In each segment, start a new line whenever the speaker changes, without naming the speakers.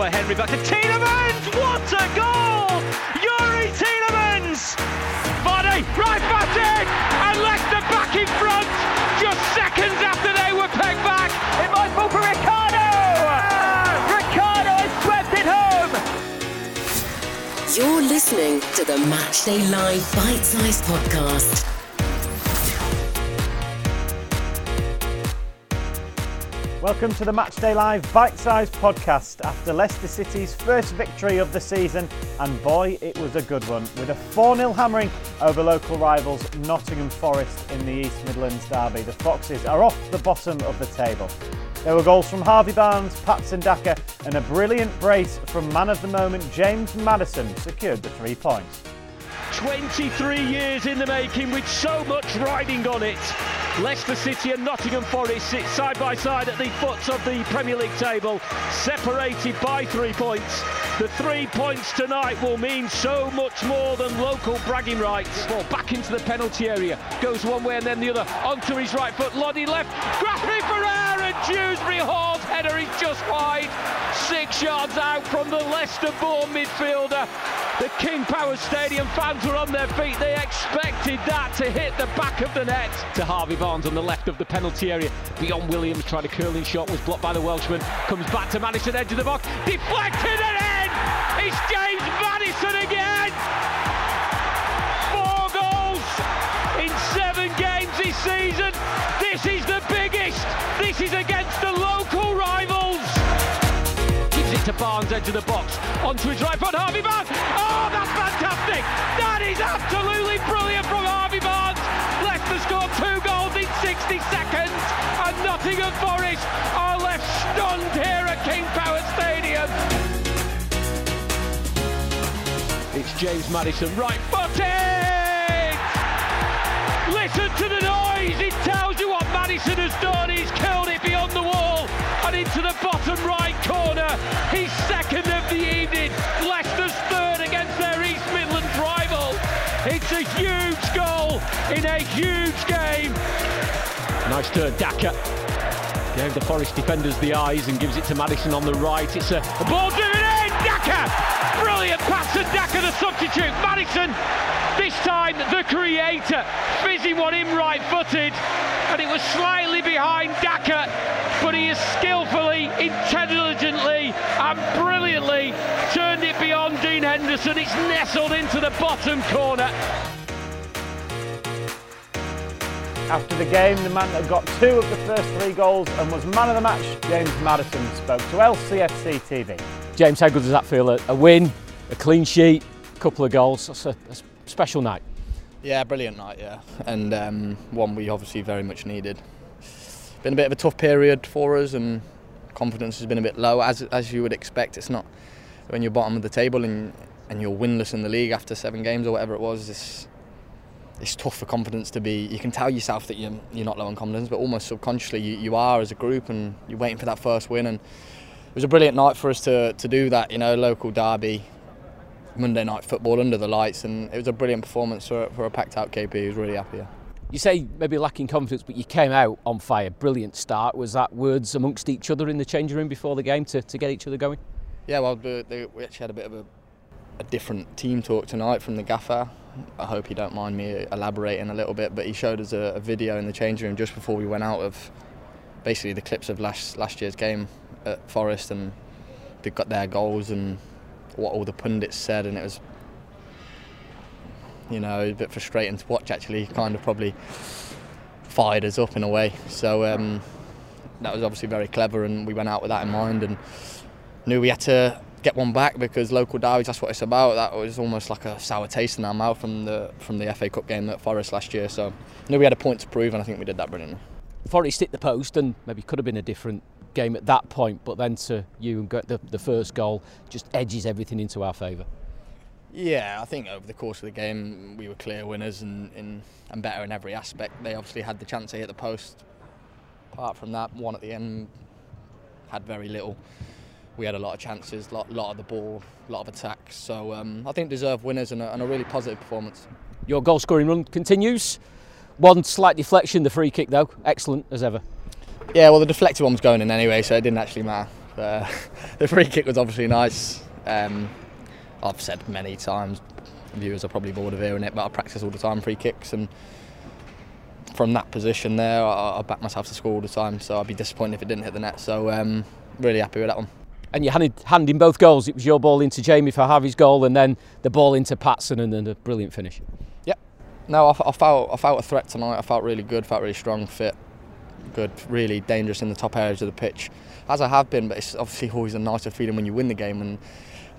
by Henry. Back to Tielemans. What a goal! Youri Tielemans. Vardy, right footed, and Leicester back in front. Just seconds after they were pegged back. It might fall for Ricardo. Ricardo has swept it home.
You're listening to the Matchday Live Bite Size Podcast.
Welcome to the Matchday Live Bite Size Podcast after Leicester City's first victory of the season, and boy, it was a good one, with a 4 0 hammering over local rivals Nottingham Forest in the East Midlands Derby. The Foxes are off the bottom of the table. There were goals from Harvey Barnes, Patson Daka, and a brilliant brace from man of the moment James Maddison secured the three points.
23 years in the making with so much riding on it. Leicester City and Nottingham Forest sit side by side at the foot of the Premier League table, separated by three points. The three points tonight will mean so much more than local bragging rights. Ball back into the penalty area, goes one way and then the other, onto his right foot, Lodi left, Dewsbury Hall's header is just wide. Six yards out from the Leicester-born midfielder. The King Power Stadium fans were on their feet. They expected that to hit the back of the net. To Harvey Barnes on the left of the penalty area. Beyond Williams tried a curling shot, was blocked by the Welshman. Comes back to Maddison, edge of the box. Deflected and in! It's James Maddison again! To Barnes, edge of the box. Onto his right foot, Harvey Barnes. Oh, that's fantastic. That is absolutely brilliant from Harvey Barnes. Leicester scored two goals in 60 seconds. And Nottingham Forest are left stunned here at King Power Stadium. It's James Maddison, right footed. Listen to the noise. It tells you what Maddison has done. He's killed it corner. He's second of the evening. Leicester's third against their East Midlands rival. It's a huge goal in a huge game. Nice turn, Daka. Gave the Forest defenders the eyes and gives it to Maddison on the right. It's a, a ball driven in. Daka! Brilliant pass and Daka the substitute. Maddison, this time the creator, fizzing one in right footed. And it was slightly behind Daka, but he is skillfully, intelligently, and brilliantly turned it beyond Dean Henderson. It's nestled into the bottom corner.
After the game, the man that got two of the first three goals and was man of the match, James Maddison, spoke to LCFC TV.
James, how good does that feel? A, a win, a clean sheet, a couple of goals. That's a, a special night.
Yeah, brilliant night, yeah. And um, one we obviously very much needed. Been a bit of a tough period for us and confidence has been a bit low, as, as you would expect. It's not when you're bottom of the table and, and you're winless in the league after seven games or whatever it was, it's, it's tough for confidence to be. You can tell yourself that you're, you're not low on confidence, but almost subconsciously you, you are as a group and you're waiting for that first win. And it was a brilliant night for us to, to do that, you know, local derby, Monday night football under the lights, and it was a brilliant performance for, for a packed out KP. He was really happy. Yeah.
You say maybe lacking confidence, but you came out on fire. Brilliant start. Was that words amongst each other in the changing room before the game to, to get each other going?
Yeah, well, we actually had a bit of a, a different team talk tonight from the gaffer. I hope you don't mind me elaborating a little bit, but he showed us a, a video in the changing room just before we went out of basically the clips of last last year's game at Forest and they got their goals and what all the pundits said, and it was you know a bit frustrating to watch. Actually, kind of probably fired us up in a way. So um, that was obviously very clever, and we went out with that in mind and knew we had to get one back because local derbies that's what it's about that was almost like a sour taste in our mouth from the from the FA Cup game at Forest last year so knew we had a point to prove and I think we did that brilliantly
Forest hit the post and maybe could have been a different game at that point but then to you and get the, the first goal just edges everything into our favour
yeah I think over the course of the game we were clear winners and, in, and better in every aspect they obviously had the chance to hit the post apart from that one at the end had very little we had a lot of chances, a lot, lot of the ball, a lot of attacks. So um, I think deserved winners and a, and a really positive performance.
Your goal scoring run continues. One slight deflection, the free kick though, excellent as ever.
Yeah, well the deflected one was going in anyway, so it didn't actually matter. Uh, the free kick was obviously nice. Um, I've said many times, viewers are probably bored of hearing it, but I practice all the time free kicks and from that position there, I, I back myself to score all the time. So I'd be disappointed if it didn't hit the net. So um, really happy with that one.
And you handed hand in both goals. It was your ball into Jamie for Harvey's goal, and then the ball into Patson, and then a brilliant finish.
Yep. No, I, I felt I felt a threat tonight. I felt really good. Felt really strong, fit, good, really dangerous in the top areas of the pitch, as I have been. But it's obviously always a nicer feeling when you win the game and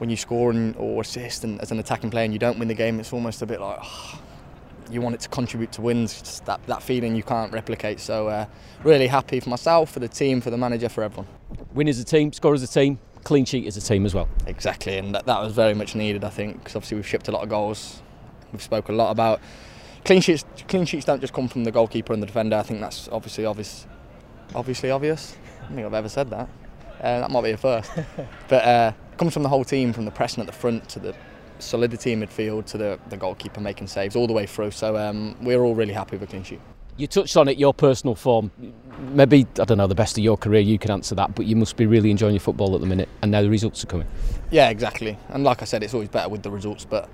when you score and, or assist and as an attacking player and you don't win the game. It's almost a bit like. Oh, you want it to contribute to wins. Just that, that feeling you can't replicate. So uh, really happy for myself, for the team, for the manager, for everyone.
Win as a team, score as a team, clean sheet as a team as well.
Exactly, and that, that was very much needed, I think, because obviously we've shipped a lot of goals. We've spoken a lot about clean sheets. Clean sheets don't just come from the goalkeeper and the defender. I think that's obviously obvious. Obviously obvious. I don't think I've ever said that. Uh, that might be a first, but uh, comes from the whole team, from the pressing at the front to the solidity in midfield to the, the goalkeeper making saves all the way through. So um, we're all really happy with clean sheet.
You touched on it, your personal form. Maybe, I don't know, the best of your career, you can answer that, but you must be really enjoying your football at the minute, and now the results are coming.
Yeah, exactly. And like I said, it's always better with the results, but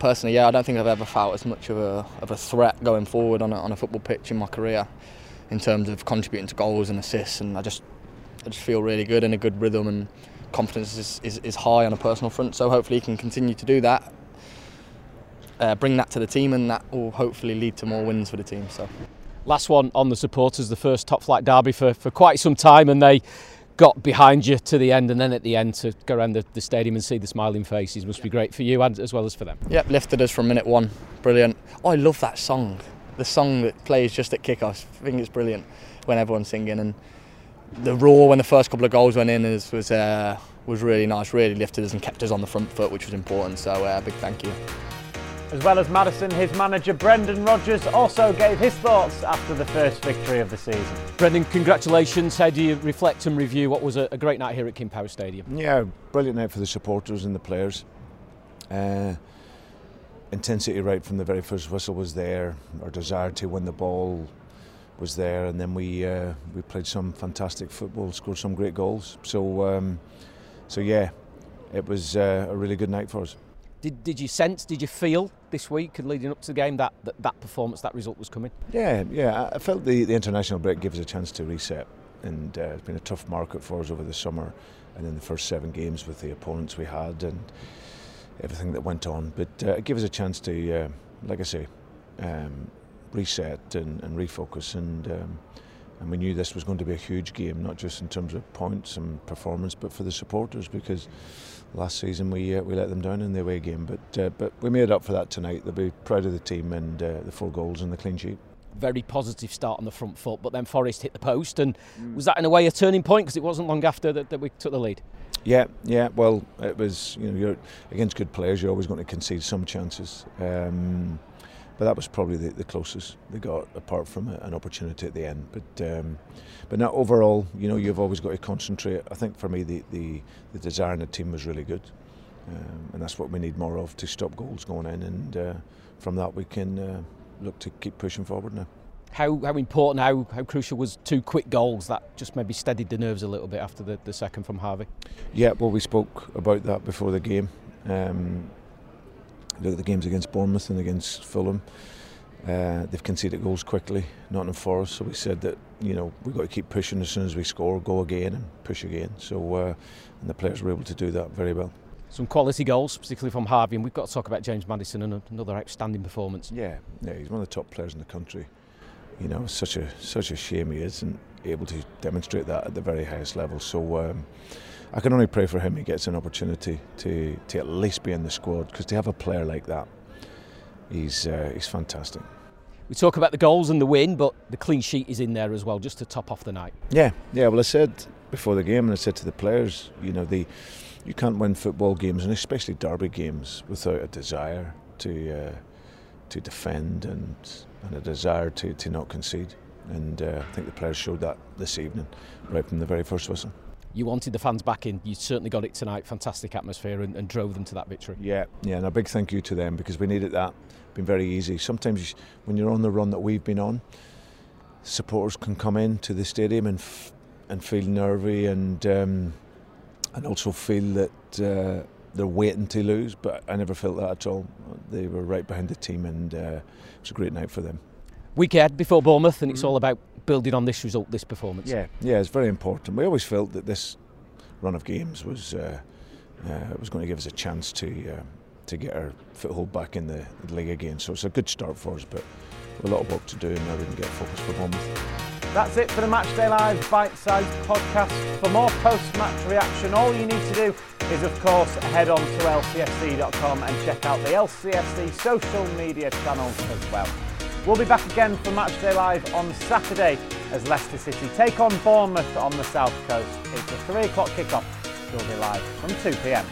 personally, yeah, I don't think I've ever felt as much of a, of a threat going forward on a, on a football pitch in my career in terms of contributing to goals and assists, and I just, I just feel really good in a good rhythm and confidence is, is, is high on a personal front. So hopefully he can continue to do that, uh, bring that to the team, and that will hopefully lead to more wins for the team. So.
Last one on the supporters, the first top flight derby for, for quite some time, and they got behind you to the end, and then at the end to go around the, the stadium and see the smiling faces must be great for you and as well as for them.
Yep, lifted us from minute one. Brilliant. Oh, I love that song. The song that plays just at kickoff. I think it's brilliant when everyone's singing and the roar when the first couple of goals went in is, was uh, was really nice. Really lifted us and kept us on the front foot, which was important. So uh, big thank you.
As well as Maddison, his manager Brendan Rodgers also gave his thoughts after the first victory of the season.
Brendan, congratulations. How do you reflect and review what was a, a great night here at King Power Stadium?
Yeah, brilliant night for the supporters and the players. Uh, intensity right from the very first whistle was there. Our desire to win the ball was there, and then we uh, we played some fantastic football, scored some great goals. So um, so yeah, it was uh, a really good night for us.
Did, did you sense, did you feel this week and leading up to the game that, that that performance, that result was coming?
Yeah, yeah. I felt the, the international break gives us a chance to reset, and uh, it's been a tough market for us over the summer, and in the first seven games with the opponents we had and everything that went on. But uh, it gave us a chance to, uh, like I say, um, reset and, and refocus and. Um, and we knew this was going to be a huge game, not just in terms of points and performance, but for the supporters because last season we uh, we let them down in the away game. But uh, but we made up for that tonight. They'll be proud of the team and uh, the four goals and the clean sheet.
Very positive start on the front foot, but then Forest hit the post, and mm. was that in a way a turning point because it wasn't long after that, that we took the lead.
Yeah, yeah. Well, it was. You know, you're against good players. You're always going to concede some chances. Um, but that was probably the, the closest they got, apart from a, an opportunity at the end. But um, but now overall, you know, you've always got to concentrate. I think for me, the the, the desire in the team was really good, um, and that's what we need more of to stop goals going in. And uh, from that, we can uh, look to keep pushing forward now.
How, how important, how, how crucial was two quick goals that just maybe steadied the nerves a little bit after the, the second from Harvey?
Yeah, well, we spoke about that before the game. Um, look at the games against Bournemouth and against Fulham. Uh, they've conceded goals quickly, not Nottingham Forest. So we said that you know we've got to keep pushing as soon as we score, go again and push again. So uh, and the players were able to do that very well.
Some quality goals, particularly from Harvey, and we've got to talk about James Maddison and another outstanding performance.
Yeah, yeah, he's one of the top players in the country. You know, such a such a shame he isn't able to demonstrate that at the very highest level. So. Um, I can only pray for him he gets an opportunity to, to at least be in the squad because to have a player like that, he's, uh, he's fantastic.
We talk about the goals and the win, but the clean sheet is in there as well, just to top off the night.
Yeah, yeah. Well, I said before the game, and I said to the players, you know, the you can't win football games, and especially derby games, without a desire to uh, to defend and and a desire to, to not concede. And uh, I think the players showed that this evening, right from the very first whistle
you wanted the fans back in. You certainly got it tonight. Fantastic atmosphere and, and, drove them to that victory.
Yeah, yeah, and a big thank you to them because we needed that. It's been very easy. Sometimes when you're on the run that we've been on, supporters can come in to the stadium and f- and feel nervy and um, and also feel that uh, they're waiting to lose. But I never felt that at all. They were right behind the team, and uh, it was a great night for them.
Week ahead before Bournemouth, and it's all about building on this result, this performance.
Yeah, yeah, it's very important. We always felt that this run of games was uh, uh, was going to give us a chance to uh, to get our foothold back in the, the league again. So it's a good start for us, but a lot of work to do, and now we can get focused for Bournemouth.
That's it for the Matchday Live bite-sized podcast. For more post-match reaction, all you need to do is, of course, head on to lcfc.com and check out the LCFC social media channels as well. We'll be back again for Matchday Live on Saturday as Leicester City take on Bournemouth on the south coast. It's a three o'clock kickoff. We'll be live from 2 pm.